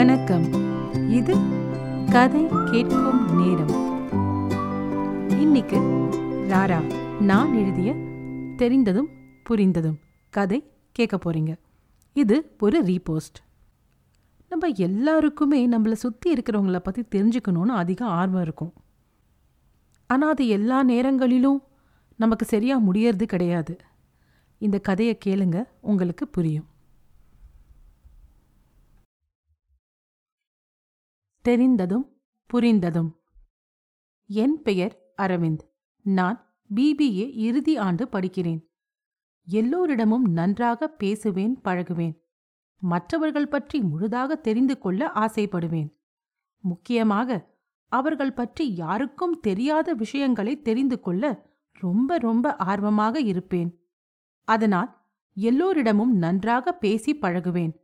வணக்கம். இது கதை கேட்கும் நேரம். இன்னைக்கு ராரா நான் எழுதிய தெரிந்ததும் புரிந்ததும் கதை கேட்க போறீங்க. இது ஒரு ரீபோஸ்ட். நம்ம எல்லாருக்குமே நம்மளை சுற்றி இருக்கிறவங்கள பற்றி தெரிஞ்சுக்கணும்னு அதிக ஆர்வம் இருக்கும். ஆனால் அது எல்லா நேரங்களிலும் நமக்கு சரியாக முடியறது கிடையாது. இந்த கதையை கேளுங்க உங்களுக்கு புரியும். தெரிந்ததும் புரிந்ததும். என் பெயர் அரவிந்த். நான் பிபிஏ இறுதி ஆண்டு படிக்கிறேன். எல்லோரிடமும் நன்றாக பேசுவேன் பழகுவேன். மற்றவர்கள் பற்றி முழுதாக தெரிந்து கொள்ள ஆசைப்படுவேன். முக்கியமாக அவர்கள் பற்றி யாருக்கும் தெரியாத விஷயங்களை தெரிந்து கொள்ள ரொம்ப ரொம்ப ஆர்வமாக இருப்பேன். அதனால் எல்லோரிடமும் நன்றாக பேசி பழகுவேன்.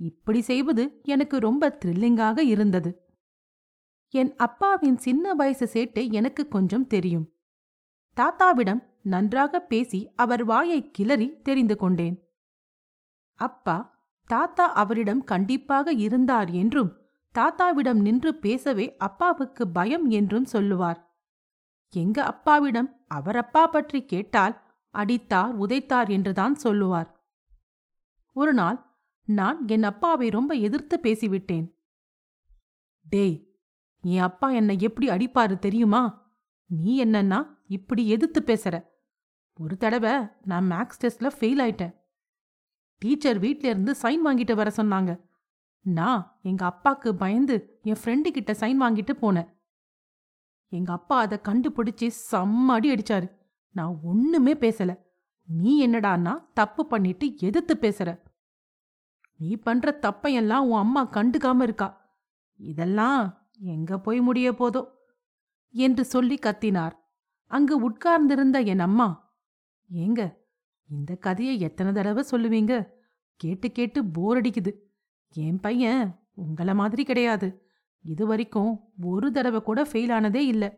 இப்படி செய்வது எனக்கு ரொம்ப த்ரில்லிங்காக இருந்தது. என் அப்பாவின் சின்ன வயசு சேட்டை எனக்கு கொஞ்சம் தெரியும். தாத்தாவிடம் நன்றாக பேசி அவர் வாயை கிளறி தெரிந்து கொண்டேன். அப்பா தாத்தா அவரிடம் கண்டிப்பாக இருந்தார் என்றும் தாத்தாவிடம் நின்று பேசவே அப்பாவுக்கு பயம் என்றும் சொல்லுவார். எங்க அப்பாவிடம் அவர் அப்பா பற்றி கேட்டால் அடித்தார் உதைத்தார் என்றுதான் சொல்லுவார். ஒரு நாள் நான் என் அப்பாவை ரொம்ப எதிர்த்து பேசிவிட்டேன். டேய் என் அப்பா என்னை எப்படி அடிப்பாரு தெரியுமா? நீ என்னன்னா இப்படி எதிர்த்து பேசுற. ஒரு தடவை நான் மேக்ஸ் டெஸ்ட்ல ஃபெயில் ஆயிட்டேன். டீச்சர் வீட்ல இருந்து சைன் வாங்கிட்டு வர சொன்னாங்க. நான் எங்க அப்பாக்கு பயந்து என் ஃப்ரெண்டு கிட்ட சைன் வாங்கிட்டு போனேன். எங்க அப்பா அதை கண்டுபிடிச்சு செம்ம அடி அடிச்சாரு. நான் ஒண்ணுமே பேசல. நீ என்னடான்னா தப்பு பண்ணிட்டு எதிர்த்து பேசுற. நீ பண்ற தப்பையெல்லாம் உன் அம்மா கண்டுக்காம இருக்கா? இதெல்லாம் எங்க போய் முடிய போதோ? என்று சொல்லி கத்தினார். அங்கு உட்கார்ந்திருந்த என் அம்மா ஏங்க இந்த கதையை எத்தனை தடவை சொல்லுவீங்க? கேட்டு கேட்டு போர் அடிக்குது. என் பையன் உங்கள மாதிரி கிடையாது. இது வரைக்கும் ஒரு தடவை கூட ஃபெயில் ஆனதே இல்லை.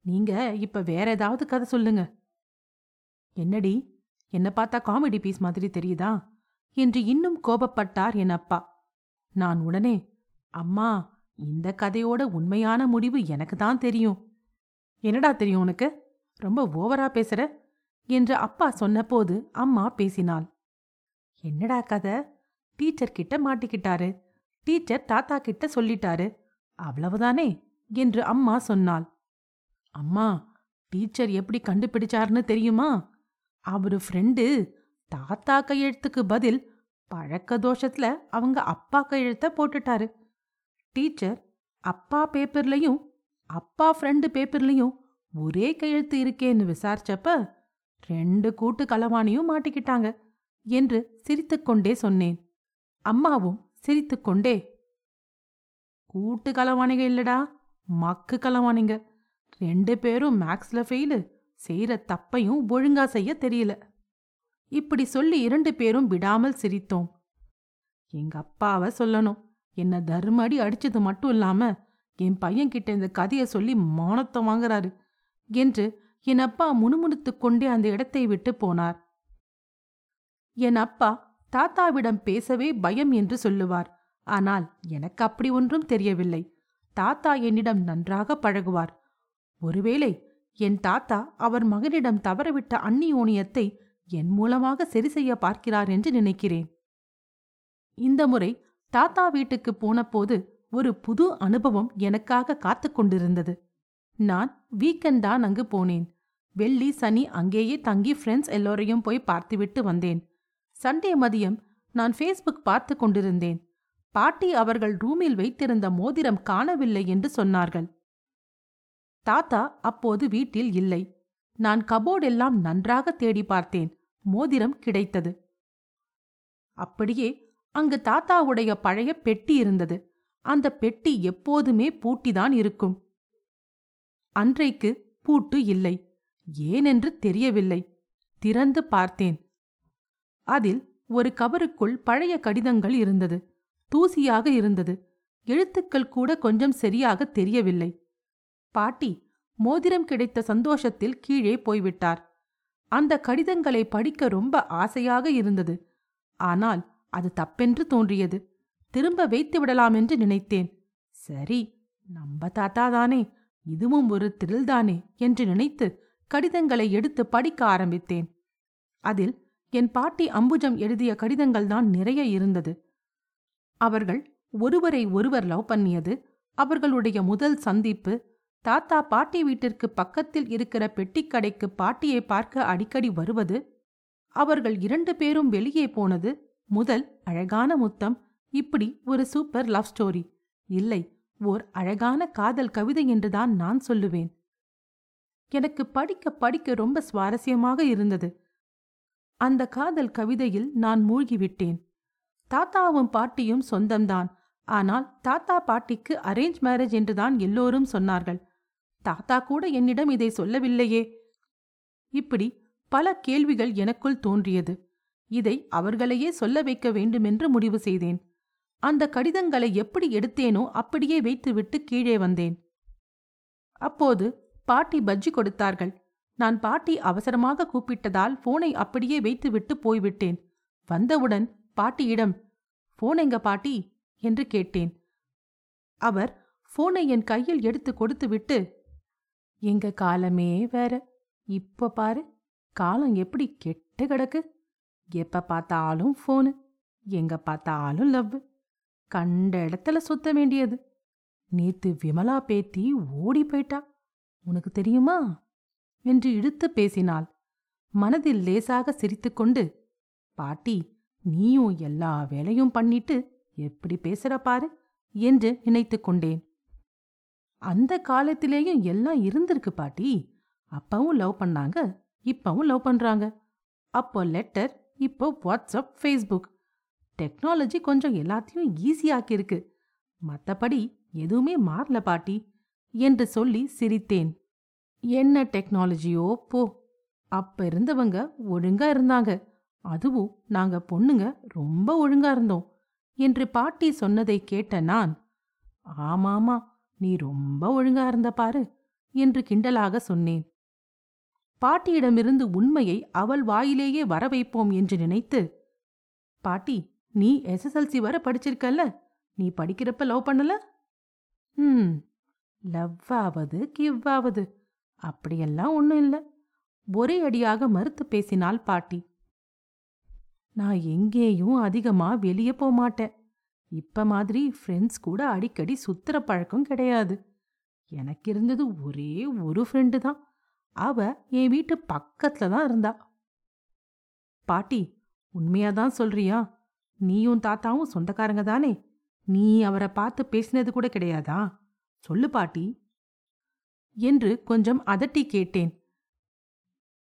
நீங்க இப்ப வேற ஏதாவது கதை சொல்லுங்க. என்னடி? என்ன பார்த்தா காமெடி பீஸ் மாதிரி தெரியுதா? என்று இன்னும் கோபப்பட்டார் என் அப்பா. நான் உடனே அம்மா இந்த கதையோட உண்மையான முடிவு எனக்கு தான் தெரியும். என்னடா தெரியும் உனக்கு? ரொம்ப ஓவரா பேசுற? என்று அப்பா சொன்னபோது அம்மா பேசினாள். என்னடா கதை? டீச்சர் கிட்ட மாட்டிக்கிட்டாரு. டீச்சர் தாத்தா கிட்ட சொல்லிட்டாரு. அவ்வளவுதானே? என்று அம்மா சொன்னாள். அம்மா டீச்சர் எப்படி கண்டுபிடிச்சாருன்னு தெரியுமா? அவரு ஃப்ரெண்டு தாத்தா கையெழுத்துக்கு பதில் பழக்க தோஷத்துல அவங்க அப்பா கையெழுத்த போட்டுட்டாரு. டீச்சர் அப்பா பேப்பர்லயும் அப்பா ஃப்ரெண்டு பேப்பர்லயும் ஒரே கையெழுத்து இருக்கேன்னு விசாரிச்சப்ப ரெண்டு கூட்டு களவாணியும் மாட்டிக்கிட்டாங்க என்று சிரித்துக்கொண்டே சொன்னேன். அம்மாவும் சிரித்துக்கொண்டே கூட்டு களவாணிங்க இல்லடா மக்கு களவாணிங்க. ரெண்டு பேரும் மேக்ஸ்ல ஃபெயிலு செய்யற தப்பையும் ஒழுங்கா செய்ய தெரியல. இப்படி சொல்லி இரண்டு பேரும் விடாமல் சிரித்தோம். எங்க அப்பாவை சொல்லணும். என்ன தர்மடி அடிச்சது மட்டும் இல்லாம என் பையன்கிட்ட இந்த கதையை சொல்லி மானத்தை வாங்குறாரு என்று என் அப்பா முணுமுணுத்துக் கொண்டே அந்த இடத்தை விட்டு போனார். என் அப்பா தாத்தாவிடம் பேசவே பயம் என்று சொல்லுவார். ஆனால் எனக்கு அப்படி ஒன்றும் தெரியவில்லை. தாத்தா என்னிடம் நன்றாக பழகுவார். ஒருவேளை என் தாத்தா அவர் மகனிடம் தவறவிட்ட அந்நியோனியத்தை என் மூலமாக சரி செய்ய பார்க்கிறார் என்று நினைக்கிறேன். இந்த முறை தாத்தா வீட்டுக்கு போனபோது ஒரு புது அனுபவம் எனக்காக காத்து கொண்டிருந்தது. நான் வீக்கெண்ட் தான் அங்கு போனேன். வெள்ளி சனி அங்கேயே தங்கி ஃப்ரெண்ட்ஸ் எல்லோரையும் போய் பார்த்துவிட்டு வந்தேன். சண்டே மதியம் நான் ஃபேஸ்புக் பார்த்து கொண்டிருந்தேன். பாட்டி அவர்கள் ரூமில் வைத்திருந்த மோதிரம் காணவில்லை என்று சொன்னார்கள். தாத்தா அப்போது வீட்டில் இல்லை. நான் கபோர்டெல்லாம் நன்றாக தேடி பார்த்தேன். மோதிரம் கிடைத்தது. அப்படியே அங்கு தாத்தாவுடைய பழைய பெட்டி இருந்தது. அந்த பெட்டி எப்போதுமே பூட்டிதான் இருக்கும். அன்றைக்கு பூட்டு இல்லை. ஏனென்று தெரியவில்லை. திறந்து பார்த்தேன். அதில் ஒரு கவருக்குள் பழைய கடிதங்கள் இருந்தது. தூசியாக இருந்தது. எழுத்துக்கள் கூட கொஞ்சம் சரியாக தெரியவில்லை. பாட்டி மோதிரம் கிடைத்த சந்தோஷத்தில் கீழே போய்விட்டார். அந்த கடிதங்களை படிக்க ரொம்ப ஆசையாக இருந்தது. ஆனால் அது தப்பென்று தோன்றியது. திரும்ப வைத்து விடலாம் என்று நினைத்தேன். சரி நம்ம தாத்தா தானே இதுவும் ஒரு திரில்தானே என்று நினைத்து கடிதங்களை எடுத்து படிக்க ஆரம்பித்தேன். அதில் என் பாட்டி அம்புஜம் எழுதிய கடிதங்கள் தான் நிறைய இருந்தது. அவர்கள் ஒருவரை ஒருவர் லவ் பண்ணியது அவர்களுடைய முதல் சந்திப்பு தாத்தா பாட்டி வீட்டிற்கு பக்கத்தில் இருக்கிற பெட்டிக்கடைக்கு பாட்டியை பார்க்க அடிக்கடி வருவது அவர்கள் இரண்டு பேரும் வெளியே போனது முதல் அழகான முத்தம் இப்படி ஒரு சூப்பர் லவ் ஸ்டோரி. இல்லை ஓர் அழகான காதல் கவிதை என்றுதான் நான் சொல்லுவேன். எனக்கு படிக்க படிக்க ரொம்ப சுவாரஸ்யமாக இருந்தது. அந்த காதல் கவிதையில் நான் மூழ்கிவிட்டேன். தாத்தாவும் பாட்டியும் சொந்தம்தான். ஆனால் தாத்தா பாட்டிக்கு அரேஞ்ச் மேரேஜ் என்றுதான் எல்லோரும் சொன்னார்கள். தாத்தா கூட என்னிடம் இதை சொல்லவில்லையே. இப்படி பல கேள்விகள் எனக்குள் தோன்றியது. இதை அவர்களையே சொல்ல வைக்க வேண்டுமென்று முடிவு செய்தேன். அந்த கடிதங்களை எப்படி எடுத்தேனோ அப்படியே வைத்துவிட்டு கீழே வந்தேன். அப்போது பாட்டி பஜ்ஜி கொடுத்தார்கள். நான் பாட்டி அவசரமாக கூப்பிட்டதால் போனை அப்படியே வைத்துவிட்டு போய்விட்டேன். வந்தவுடன் பாட்டியிடம் போன் எங்க பாட்டி? என்று கேட்டேன். அவர் போனை என் கையில் எடுத்து கொடுத்துவிட்டு எங்க காலமே வேற. இப்ப பாரு காலம் எப்படி கெட்டு கிடக்கு. எப்ப பார்த்தாலும் ஃபோனு எங்க பார்த்தாலும் லவ் கண்ட இடத்துல சுத்த வேண்டியது. நேத்து விமலா பேத்தி ஓடி போயிட்டா. உனக்கு தெரியுமா? என்று இழுத்து பேசினாள். மனதில் லேசாக சிரித்துக்கொண்டு பாட்டி நீயும் எல்லா வேலையும் பண்ணிட்டு எப்படி பேசுற பாரு? என்று நினைத்து கொண்டேன் அந்த காலத்திலேயும் எல்லாம் இருந்திருக்கு பாட்டி. அப்பவும் லவ் பண்ணாங்க இப்பவும் லவ் பண்றாங்க. அப்போ லெட்டர் இப்போ வாட்ஸ்அப் ஃபேஸ்புக். டெக்னாலஜி கொஞ்சம் எல்லாத்தையும் ஈஸியாக்கியிருக்கு மத்தபடி எதுவுமே மாறல பாட்டி என்று சொல்லி சிரித்தேன். என்ன டெக்னாலஜியோ போ. அப்ப இருந்தவங்க ஒழுங்கா இருந்தாங்க. அதுவும் நாங்க பொண்ணுங்க ரொம்ப ஒழுங்கா இருந்தோம் என்று பாட்டி சொன்னதை கேட்ட நான் ஆமாமா நீ ரொம்ப ஒழுங்கா இருந்த பாரு என்று கிண்டலாக சொன்னேன். பாட்டியிடமிருந்து உண்மையை அவள் வாயிலேயே வர வைப்போம் என்று நினைத்து பாட்டி நீ எஸ்எஸ்எல்சி வர படிச்சிருக்கல்ல? நீ படிக்கிறப்ப லவ் பண்ணல? ம் லவ்வாவது கிவ்வாவது அப்படியெல்லாம் ஒன்றும் இல்லை. ஒரே அடியாக மறுத்து பேசினாள் பாட்டி. நான் எங்கேயும் அதிகமா வெளியே போமாட்டேன். இப்ப மாதிரி ஃப்ரெண்ட்ஸ் கூட அடிக்கடி சுத்துற பழக்கம் கிடையாது. எனக்கு இருந்தது ஒரே ஒரு ஃப்ரெண்டு தான். அவ என் வீட்டு பக்கத்துல தான் இருந்தா. பாட்டி உண்மையாதான் சொல்றியா? நீயும் தாத்தாவும் சொந்தக்காரங்க தானே? நீ அவரை பார்த்து பேசினது கூட கிடையாதா? சொல்லு பாட்டி. என்று கொஞ்சம் அதட்டி கேட்டேன்.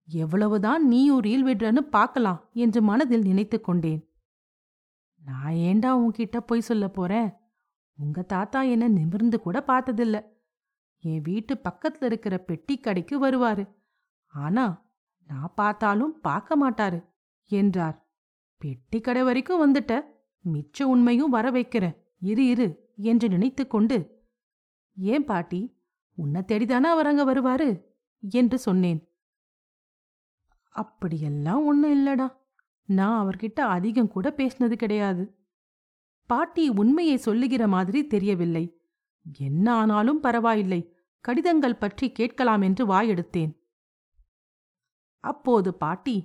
எவ்வளவுதான் நீயும் ரீல் விடுறன்னு பார்க்கலாம் என்று மனதில் நினைத்து கொண்டேன். நான் ஏண்டா உன்கிட்ட போய் சொல்ல போறேன் உங்க தாத்தா என்ன நிமிர்ந்து கூட பார்த்ததில்ல. என் வீட்டு பக்கத்துல இருக்கிற பெட்டி கடைக்கு வருவாரு. ஆனா நான் பார்த்தாலும் பார்க்க மாட்டாரு என்றார். பெட்டி கடை வரைக்கும் வந்துட்ட. மிச்ச உண்மையும் வர வைக்கிறேன். இரு இரு என்று நினைத்து கொண்டு ஏன் பாட்டி உன்னை தேடிதானே அவர் அங்க வருவாரு? என்று சொன்னேன். அப்படியெல்லாம் ஒன்றும் இல்லடா நான் அவர்கிட்ட அதிகம் கூட பேசினது கிடையாது. பாட்டி உண்மையை சொல்லுகிற மாதிரி தெரியவில்லை. என்ன ஆனாலும் பரவாயில்லை. கடிதங்கள் பற்றி கேட்கலாம் என்று வாயெடுத்தேன். அப்போது பாட்டி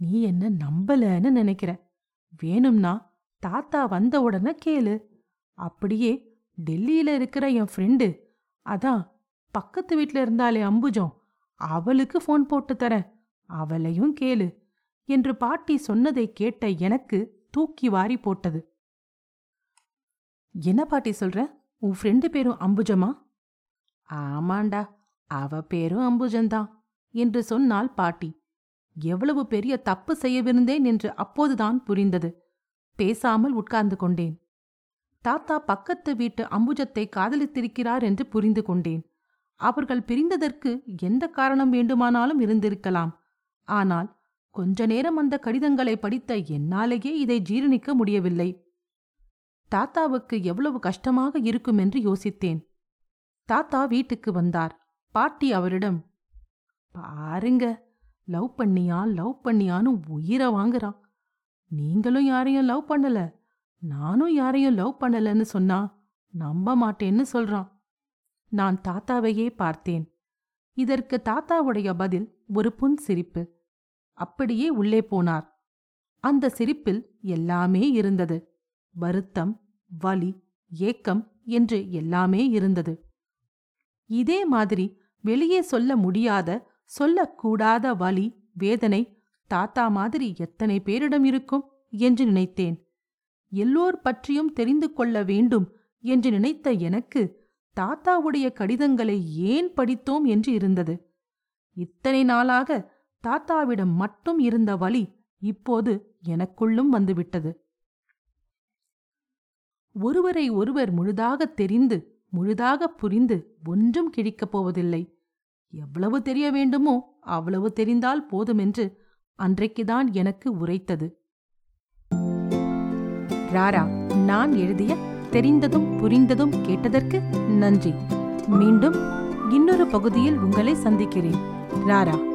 நீ என்ன நம்பலன்னு நினைக்கிற? வேணும்னா தாத்தா வந்த உடனே கேளு. அப்படியே டெல்லியில இருக்கிற என் ஃப்ரெண்டு அதான் பக்கத்து வீட்டில் இருந்தாலே அம்புஜம் அவளுக்கு ஃபோன் போட்டு தரேன். அவளையும் கேளு. என்று பாட்டி சொன்னதை கேட்ட எனக்கு தூக்கி வாரி போட்டது. என்ன பாட்டி சொல்ற? உன் ஃப்ரெண்டு பேரும் அம்புஜமா? ஆமாண்டா அவ பேரும் அம்புஜந்தான் என்று சொன்னாள் பாட்டி. எவ்வளவு பெரிய தப்பு செய்யவிருந்தேன் என்று அப்போதுதான் புரிந்தது. பேசாமல் உட்கார்ந்து கொண்டேன். தாத்தா பக்கத்து வீட்டு அம்புஜத்தை காதலித்திருக்கிறார் என்று புரிந்து கொண்டேன். அவர்கள் பிரிந்ததற்கு எந்த காரணம் வேண்டுமானாலும் இருந்திருக்கலாம். ஆனால் கொஞ்ச நேரம் அந்த கடிதங்களை படித்த என்னாலேயே இதை ஜீரணிக்க முடியவில்லை. தாத்தாவுக்கு எவ்வளவு கஷ்டமாக இருக்கும் என்று யோசித்தேன். தாத்தா வீட்டுக்கு வந்தார். பாட்டி அவரிடம் பாருங்க லவ் பண்ணியா லவ் பண்ணியான்னு உயிரை வாங்குறான். நீங்களும் யாரையும் லவ் பண்ணல நானும் யாரையும் லவ் பண்ணலன்னு சொன்னா நம்ப மாட்டேன்னு சொல்றான். நான் தாத்தாவையே பார்த்தேன். இதற்கு தாத்தாவுடைய பதில் ஒரு புன் சிரிப்பு அப்படியே உள்ளே போனார். அந்த சிரிப்பில் எல்லாமே இருந்தது. வருத்தம் வலி ஏக்கம் என்று எல்லாமே இருந்தது. இதே மாதிரி வெளியே சொல்ல முடியாத சொல்லக்கூடாத வலி வேதனை தாத்தா மாதிரி எத்தனை பேரிடம் இருக்கும் என்று நினைத்தேன். எல்லோர் பற்றியும் தெரிந்து கொள்ள வேண்டும் என்று நினைத்த எனக்கு தாத்தாவுடைய கடிதங்களை ஏன் படித்தோம் என்று இருந்தது. இத்தனை நாளாக தாத்தாவிடம் மட்டும் இருந்த வழி இப்போது எனக்குள்ளும் வந்துவிட்டது. ஒருவரை ஒருவர் முழுதாக தெரிந்து முழுதாக புரிந்து ஒன்றும் கிழிக்கப் போவதில்லை. எவ்வளவு தெரிய வேண்டுமோ அவ்வளவு தெரிந்தால் போதுமென்று அன்றைக்குதான் எனக்கு உரைத்தது. ராரா நான் எழுதிய தெரிந்ததும் புரிந்ததும் கேட்டதற்கு நன்றி. மீண்டும் இன்னொரு பகுதியில் உங்களை சந்திக்கிறேன். ராரா.